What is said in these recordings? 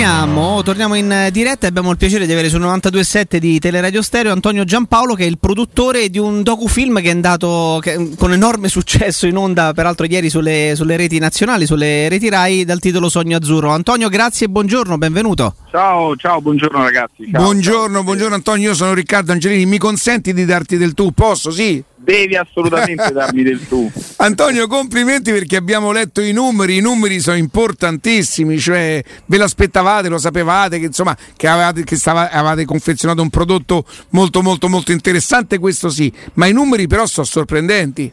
Torniamo, torniamo in diretta e abbiamo il piacere di avere sul 92.7 di Teleradio Stereo Antonio Giampaolo che è il produttore di un docufilm che è andato che, con enorme successo in onda peraltro ieri sulle, sulle, reti nazionali, sulle reti RAI dal titolo Sogno Azzurro. Antonio grazie e buongiorno, benvenuto. Ciao, ciao, buongiorno ragazzi. Ciao, buongiorno, buongiorno Antonio, io sono Riccardo Angelini, mi consenti di darti del tu? Posso? Sì? devi assolutamente darmi del tu. Antonio, complimenti perché abbiamo letto i numeri, i numeri sono importantissimi, cioè ve l'aspettavate, lo sapevate che insomma che, avevate, che stava, avevate confezionato un prodotto molto molto molto interessante, questo sì, ma i numeri però sono sorprendenti.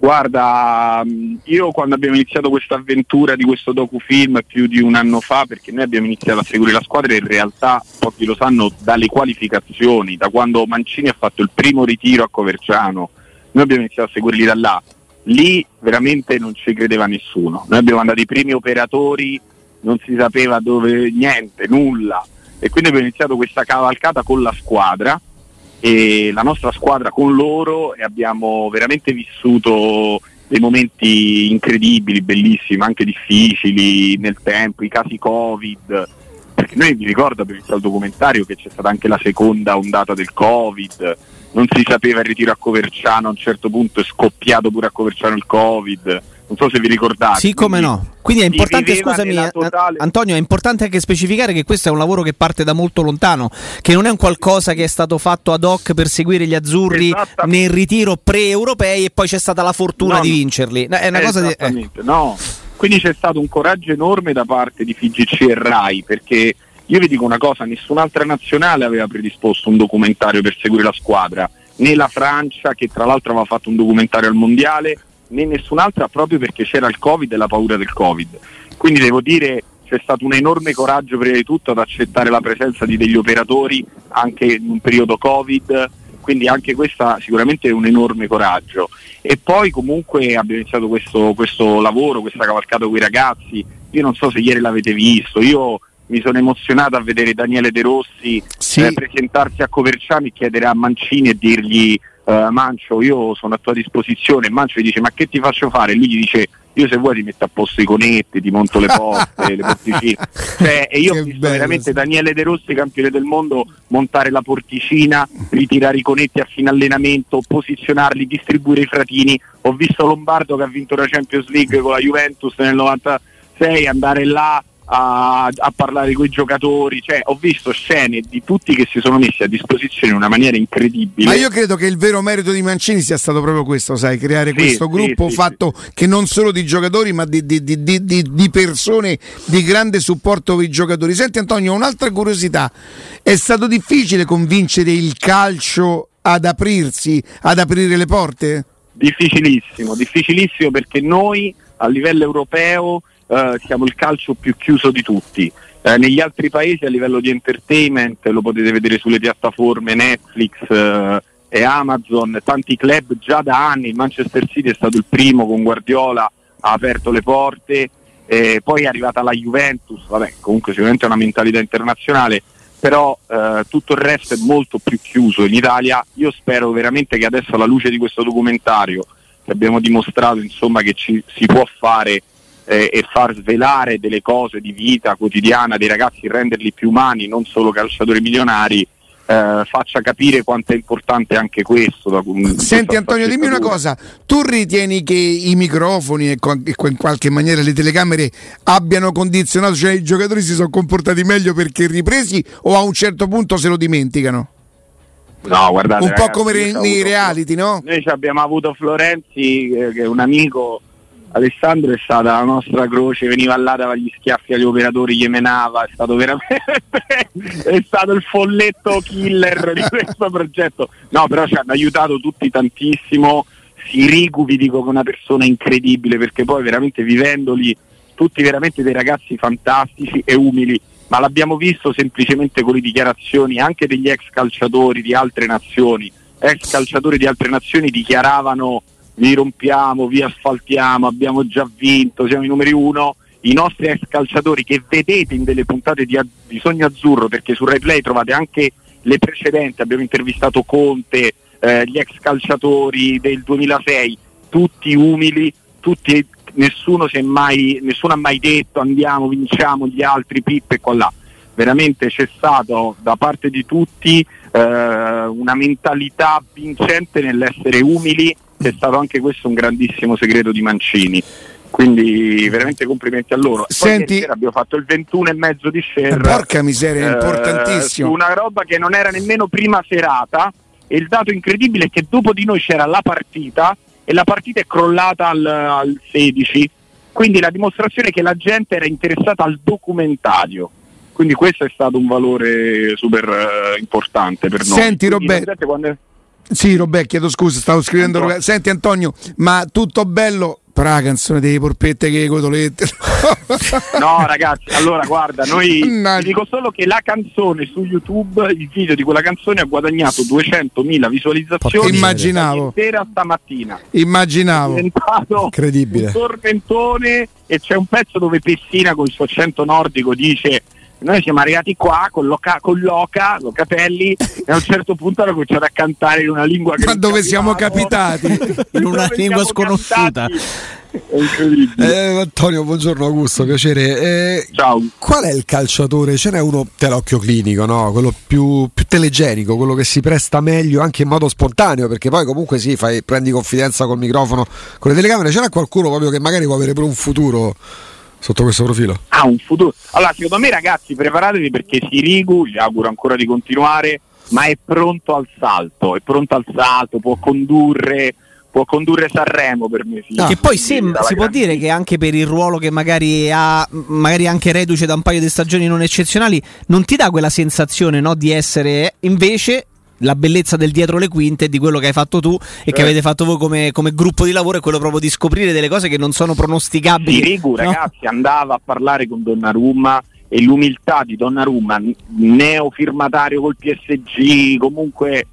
Guarda, io quando abbiamo iniziato questa avventura di questo docufilm più di un anno fa, perché noi abbiamo iniziato a seguire la squadra in realtà, pochi lo sanno, dalle qualificazioni, da quando Mancini ha fatto il primo ritiro a Coverciano, noi abbiamo iniziato a seguirli da là. Lì veramente non ci credeva nessuno. Noi abbiamo mandato i primi operatori, non si sapeva dove, niente, nulla. E quindi abbiamo iniziato questa cavalcata con la squadra e la nostra squadra con loro e abbiamo veramente vissuto dei momenti incredibili, bellissimi, anche difficili nel tempo, i casi Covid. Perché noi vi ricordo abbiamo visto il documentario che c'è stata anche la seconda ondata del Covid, non si sapeva il ritiro a Coverciano, a un certo punto è scoppiato pure a Coverciano il Covid non so se vi ricordate. Sì, come no. Quindi è importante, scusami, totale... Antonio, è importante anche specificare che questo è un lavoro che parte da molto lontano, che non è un qualcosa che è stato fatto ad hoc per seguire gli azzurri nel ritiro pre-europei e poi c'è stata la fortuna no, di vincerli. È una cosa di... eh. no. Quindi c'è stato un coraggio enorme da parte di FIGC e RAI, perché io vi dico una cosa, nessun'altra nazionale aveva predisposto un documentario per seguire la squadra, né la Francia, che tra l'altro aveva fatto un documentario al mondiale, né nessun'altra proprio perché c'era il Covid e la paura del Covid. Quindi devo dire c'è stato un enorme coraggio prima di tutto ad accettare la presenza di degli operatori anche in un periodo Covid, quindi anche questo sicuramente è un enorme coraggio. E poi comunque abbiamo iniziato questo, questo lavoro, questa cavalcata con i ragazzi, io non so se ieri l'avete visto, io mi sono emozionato a vedere Daniele De Rossi sì. eh, presentarsi a Coverciano e chiedere a Mancini e dirgli uh, Mancio io sono a tua disposizione, Mancio gli dice ma che ti faccio fare? E lui gli dice io se vuoi ti metto a posto i conetti, ti monto le porte, le porticine. Cioè, e io che ho visto bello, veramente sì. Daniele De Rossi, campione del mondo, montare la porticina, ritirare i conetti a fine allenamento, posizionarli, distribuire i fratini. Ho visto Lombardo che ha vinto la Champions League con la Juventus nel 96, andare là a, a parlare con i giocatori, cioè, ho visto scene di tutti che si sono messi a disposizione in una maniera incredibile. Ma io credo che il vero merito di Mancini sia stato proprio questo, sai, creare sì, questo gruppo sì, fatto sì, che non solo di giocatori ma di, di, di, di, persone di grande supporto per i giocatori. Senti Antonio, un'altra curiosità, è stato difficile convincere il calcio ad aprirsi, ad aprire le porte? Difficilissimo, difficilissimo perché noi a livello europeo eh, siamo il calcio più chiuso di tutti. Eh, negli altri paesi a livello di entertainment lo potete vedere sulle piattaforme Netflix eh, e Amazon, tanti club già da anni, il Manchester City è stato il primo con Guardiola, ha aperto le porte, poi è arrivata la Juventus, vabbè comunque sicuramente è una mentalità internazionale, però eh, tutto il resto è molto più chiuso in Italia. Io spero veramente che adesso alla luce di questo documentario che abbiamo dimostrato insomma, che ci, si può fare eh, e far svelare delle cose di vita quotidiana dei ragazzi, renderli più umani, non solo calciatori milionari, eh, faccia capire quanto è importante anche questo. Da, Senti Antonio, dimmi una cosa, tu ritieni che i microfoni e in qualche maniera le telecamere abbiano condizionato, cioè i giocatori si sono comportati meglio perché ripresi o a un certo punto se lo dimenticano? No, guardate, un ragazzi, po' come nei reality, no? Noi abbiamo avuto Florenzi, eh, che è un amico Alessandro è stata la nostra croce, veniva là, dava gli schiaffi agli operatori, gli menava, è stato veramente è stato il folletto killer di questo progetto. No, però ci hanno aiutato tutti tantissimo. Sirigu vi dico che è una persona incredibile perché poi veramente vivendoli tutti veramente dei ragazzi fantastici e umili, ma l'abbiamo visto semplicemente con le dichiarazioni anche degli ex calciatori di altre nazioni. Ex calciatori di altre nazioni dichiaravano vi rompiamo, vi asfaltiamo, abbiamo già vinto, siamo i numeri uno. I nostri ex calciatori che vedete in delle puntate di, di Sogno Azzurro, perché su RaiPlay trovate anche le precedenti, abbiamo intervistato Conte, eh, gli ex calciatori del 2006, tutti umili, tutti nessuno, mai, nessuno ha mai detto andiamo, vinciamo gli altri, pippe qua là. Veramente c'è stato da parte di tutti eh, una mentalità vincente nell'essere umili, è stato anche questo un grandissimo segreto di Mancini quindi veramente complimenti a loro. Senti, abbiamo fatto il 21 e mezzo di. Eh, porca miseria, è importantissimo. Eh, una roba che non era nemmeno prima serata e il dato incredibile è che dopo di noi c'era la partita e la partita è crollata al, al 16. Quindi la dimostrazione che la gente era interessata al documentario. Quindi questo è stato un valore super uh, importante per noi. Senti Roberto. Quando... Sì, Roberto, chiedo scusa, stavo scrivendo. Antonio. Senti Antonio, ma tutto bello, però la canzone delle porpette che cotolette. no, ragazzi, allora guarda, noi no. dico solo che la canzone su YouTube, il video di quella canzone ha guadagnato 200.000 visualizzazioni immaginavo intera stamattina. Immaginavo. È diventato incredibile. Un tormentone e c'è un pezzo dove Pessina con il suo accento nordico dice noi siamo arrivati qua con Loca, con Loca Locatelli e a un certo punto hanno cominciato a cantare in una lingua che ma dove siamo capitati? In una lingua sconosciuta eh, Antonio buongiorno Augusto piacere. Eh, ciao. qual è il calciatore? Ce n'è uno telocchio clinico no? quello più, più, telegenico quello che si presta meglio anche in modo spontaneo perché poi comunque sì fai, prendi confidenza col microfono con le telecamere. Ce n'è qualcuno proprio che magari può avere pure un futuro sotto questo profilo? Ha un futuro. Allora, secondo me, ragazzi, preparatevi perché Sirigu, gli auguro ancora di continuare, ma è pronto al salto, è pronto al salto, può condurre può condurre Sanremo per me. Sì. No. Che poi sembra, si può dire che anche per il ruolo che magari ha, magari anche reduce da un paio di stagioni non eccezionali, non ti dà quella sensazione no, di essere invece la bellezza del dietro le quinte di quello che hai fatto tu e eh. che avete fatto voi come, come, gruppo di lavoro è quello proprio di scoprire delle cose che non sono pronosticabili. Sirigu, no? ragazzi, andava a parlare con Donnarumma e l'umiltà di Donnarumma, neofirmatario col PSG, comunque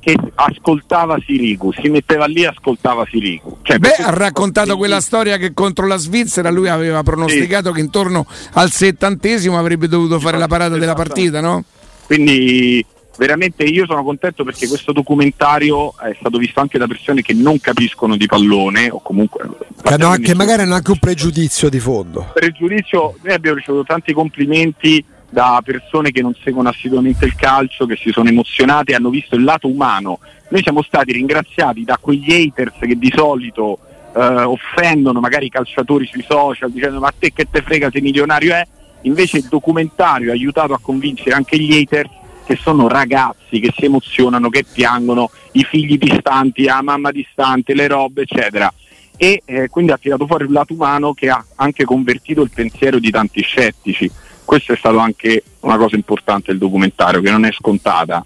che ascoltava Sirigu, si metteva lì e ascoltava Sirigu. Cioè, Beh, ha raccontato quella storia che contro la Svizzera lui aveva pronosticato sì. che intorno al settantesimo avrebbe dovuto fare la parata della partita, no? Quindi veramente io sono contento perché questo documentario è stato visto anche da persone che non capiscono di pallone o comunque che, hanno anche, magari hanno anche un pregiudizio di fondo. Pregiudizio noi abbiamo ricevuto tanti complimenti da persone che non seguono assiduamente il calcio che si sono emozionate e hanno visto il lato umano. Noi siamo stati ringraziati da quegli haters che di solito eh, offendono magari i calciatori sui social dicendo ma a te che te frega sei milionario è? Invece il documentario ha aiutato a convincere anche gli haters che sono ragazzi che si emozionano, che piangono, i figli distanti, la mamma distante, le robe, eccetera. E eh, quindi ha tirato fuori un lato umano che ha anche convertito il pensiero di tanti scettici. Questa è stata anche una cosa importante del documentario, che non è scontata.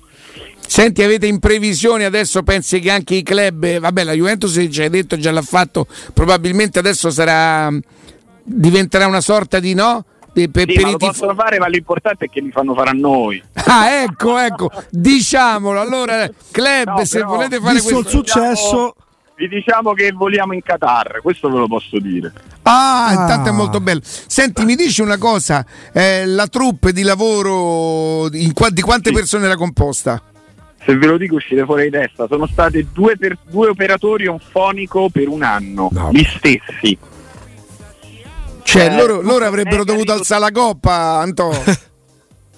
Senti, avete in previsione adesso pensi che anche i club, vabbè la Juventus ci hai detto già l'ha fatto, probabilmente adesso sarà diventerà una sorta di no? Per, sì, per lo possono fare, ma l'importante è che li fanno fare a noi. Ah, ecco, ecco, diciamolo. Allora, club, no, se volete fare questo il successo. Vi diciamo che voliamo in Qatar, questo ve lo posso dire. Ah, ah. intanto è molto bello. Senti, mi dici una cosa, eh, la troupe di lavoro qua, di quante sì. persone era composta? Se ve lo dico uscite fuori di testa, sono state due, per, due operatori e un fonico per un anno, no. gli stessi. Cioè, eh, loro, loro avrebbero dovuto alzare la coppa, Antonio.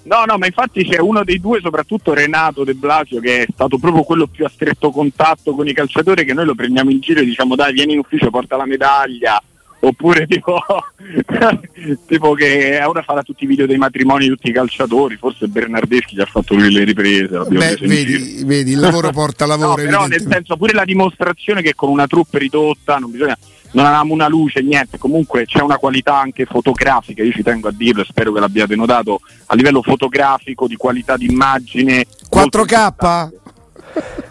No, no, ma infatti c'è uno dei due, soprattutto Renato De Blasio, che è stato proprio quello più a stretto contatto con i calciatori, che noi lo prendiamo in giro e diciamo dai, vieni in ufficio, porta la medaglia. Oppure tipo, tipo che ora farà tutti i video dei matrimoni di tutti i calciatori, forse Bernardeschi gli ha fatto lui le riprese. Beh, vedi, vedi, il lavoro porta lavoro. no, però nel senso pure la dimostrazione che con una troupe ridotta non bisogna non avevamo una luce, niente, comunque c'è una qualità anche fotografica, io ci tengo a dirlo e spero che l'abbiate notato, a livello fotografico, di qualità d'immagine. 4K?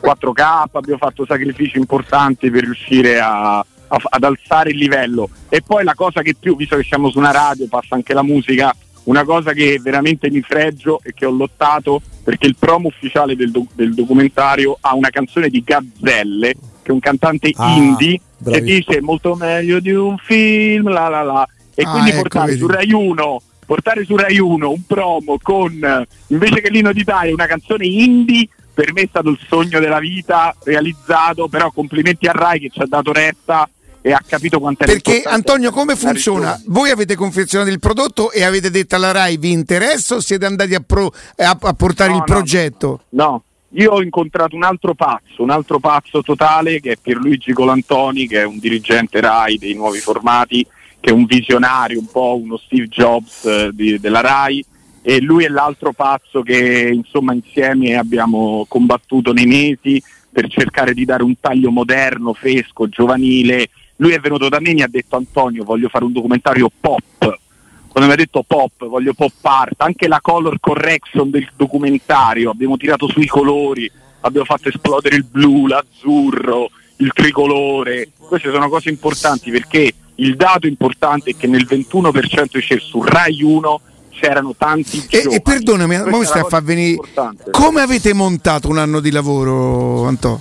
4K, abbiamo fatto sacrifici importanti per riuscire a, a, ad alzare il livello. E poi la cosa che più, visto che siamo su una radio, passa anche la musica, una cosa che veramente mi fregio e che ho lottato perché il promo ufficiale del, do, del documentario ha una canzone di Gazzelle, che è un cantante ah. indie Bravi. che dice molto meglio di un film, la la la. E ah, quindi ecco, portare vedi. su Rai 1 portare su Rai 1 un promo con invece che l'Ino d'Italia una canzone indie per me è stato il sogno della vita realizzato però complimenti a Rai che ci ha dato retta e ha capito quanto è Perché Antonio come funziona? Voi avete confezionato il prodotto e avete detto alla RAI vi interessa o siete andati a, pro, a, a portare no, il progetto? No, no, io ho incontrato un altro pazzo, un altro pazzo totale che è Pierluigi Colantoni, che è un dirigente RAI dei nuovi formati, che è un visionario, un po' uno Steve Jobs eh, di, della RAI e lui è l'altro pazzo che insomma insieme abbiamo combattuto nei mesi per cercare di dare un taglio moderno, fresco, giovanile lui è venuto da me e mi ha detto Antonio voglio fare un documentario pop. Quando mi ha detto pop voglio pop art anche la color correction del documentario. Abbiamo tirato sui colori abbiamo fatto esplodere il blu l'azzurro il tricolore. Queste sono cose importanti perché il dato importante è che nel 21% c'è su Rai 1 c'erano tanti e, e perdonami, ma stai a far venire come avete montato un anno di lavoro Antonio?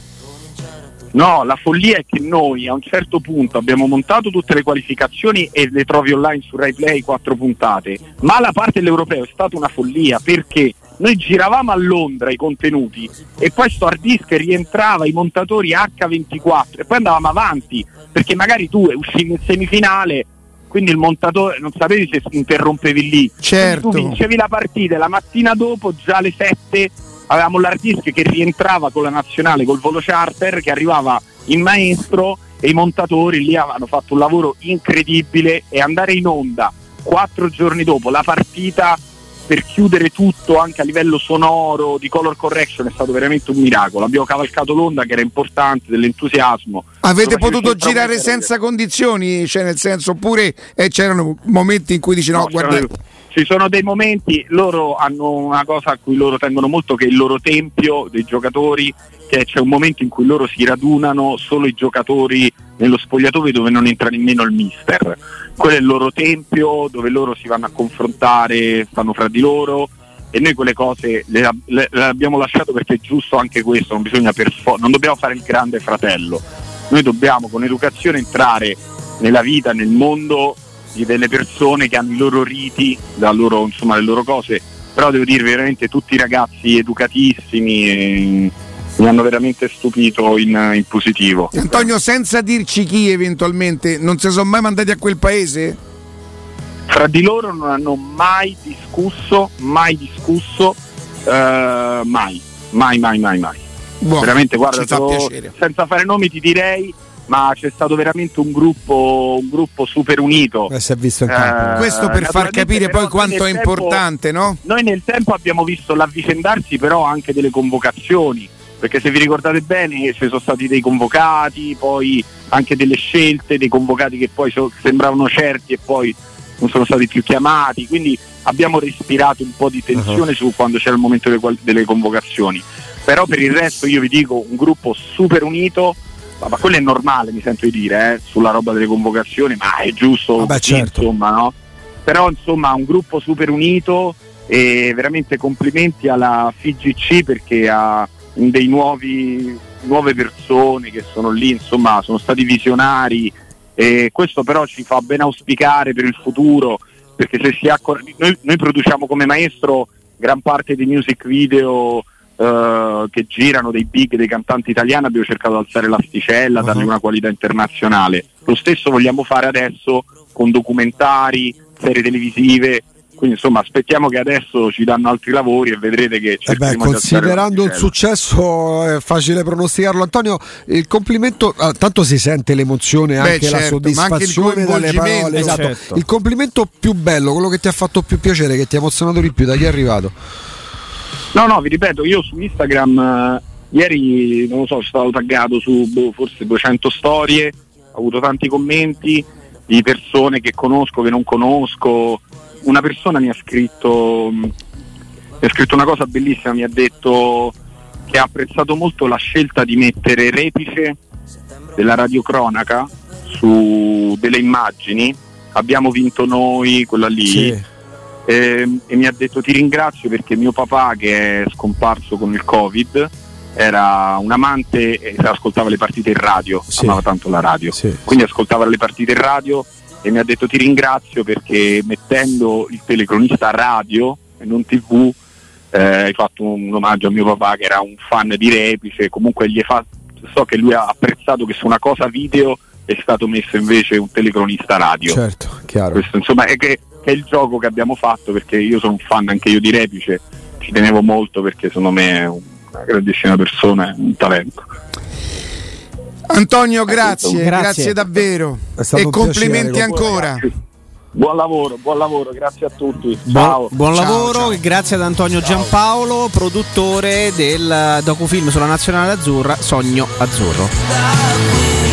No, la follia è che noi a un certo punto abbiamo montato tutte le qualificazioni e le trovi online su RaiPlay quattro puntate, ma la parte dell'europeo è stata una follia perché noi giravamo a Londra i contenuti e poi sto hard disk rientrava i montatori H24 e poi andavamo avanti perché magari tu uscivi in semifinale quindi il montatore non sapevi se interrompevi lì certo. tu vincevi la partita e la mattina dopo già alle 7 avevamo l'hard che rientrava con la nazionale col volo charter che arrivava in maestro e i montatori lì avevano fatto un lavoro incredibile e andare in onda quattro giorni dopo la partita per chiudere tutto anche a livello sonoro di color correction è stato veramente un miracolo. Abbiamo cavalcato l'onda che era importante dell'entusiasmo. Avete potuto girare senza condizioni? Cioè nel senso oppure eh, c'erano momenti in cui dici no, no guarda ci sono dei momenti, loro hanno una cosa a cui loro tengono molto che è il loro tempio dei giocatori, che c'è un momento in cui loro si radunano solo i giocatori nello spogliatoio dove non entra nemmeno il mister. Quello è il loro tempio dove loro si vanno a confrontare, stanno fra di loro e noi quelle cose le, le, le abbiamo lasciato perché è giusto anche questo, non, bisogna per fo- non dobbiamo fare il grande fratello. Noi dobbiamo con educazione entrare nella vita, nel mondo delle persone che hanno i loro riti, loro, insomma, le loro cose, però devo dire veramente tutti i ragazzi educatissimi e mi hanno veramente stupito in, in, positivo. Antonio, senza dirci chi eventualmente, non si sono mai mandati a quel paese? Fra di loro non hanno mai discusso, mai discusso, uh, mai, mai, mai, mai, mai. Buono, veramente, guarda, senza fare nomi ti direi ma c'è stato veramente un gruppo, un gruppo super unito. Eh, si è visto in campo. Eh, Questo per far capire poi quanto è tempo, importante, no? Noi nel tempo abbiamo visto l'avvicendarsi però anche delle convocazioni, perché se vi ricordate bene ci sono stati dei convocati, poi anche delle scelte, dei convocati che poi so, sembravano certi e poi non sono stati più chiamati, quindi abbiamo respirato un po' di tensione uh-huh. su quando c'era il momento delle, delle convocazioni. Però per il resto io vi dico un gruppo super unito ma quello è normale mi sento di dire eh, sulla roba delle convocazioni ma è giusto Vabbè, certo. insomma no? però insomma un gruppo super unito e veramente complimenti alla FIGC perché ha dei nuovi nuove persone che sono lì insomma sono stati visionari e questo però ci fa ben auspicare per il futuro perché se si ha noi, noi produciamo come maestro gran parte dei music video Uh, che girano dei big, dei cantanti italiani, abbiamo cercato di alzare l'asticella, uh-huh. dargli una qualità internazionale. Lo stesso vogliamo fare adesso con documentari, serie televisive. Quindi insomma aspettiamo che adesso ci danno altri lavori e vedrete che eh beh, considerando il successo è facile pronosticarlo Antonio il complimento ah, tanto si sente l'emozione beh, anche certo, la soddisfazione anche dalle parole esatto. certo. il complimento più bello quello che ti ha fatto più piacere che ti ha emozionato di più da chi è arrivato No, no, vi ripeto, io su Instagram eh, ieri, non lo so, sono stato taggato su boh, forse 200 storie, ho avuto tanti commenti di persone che conosco, che non conosco. Una persona mi ha scritto, mi ha scritto una cosa bellissima, mi ha detto che ha apprezzato molto la scelta di mettere repice della radiocronaca su delle immagini. Abbiamo vinto noi, quella lì. Sì e, e mi ha detto ti ringrazio perché mio papà che è scomparso con il covid era un amante e ascoltava le partite in radio, sì. amava tanto la radio, sì, quindi ascoltava le partite in radio e mi ha detto ti ringrazio perché mettendo il telecronista radio e non tv eh, hai fatto un, omaggio a mio papà che era un fan di Repice, comunque gli fa, so che lui ha apprezzato che su una cosa video è stato messo invece un telecronista radio. Certo, chiaro. Questo insomma è, che, che è il gioco che abbiamo fatto perché io sono un fan anche io di Repice, ci tenevo molto perché secondo me è una grandissima persona, un talento. Antonio, grazie, grazie, grazie davvero e complimenti ancora. Ragazzi. Buon lavoro, buon lavoro, grazie a tutti. Ciao. Buon, ciao, lavoro, ciao. grazie ad Antonio ciao. Giampaolo, produttore del docufilm sulla Nazionale Azzurra, Sogno Azzurro.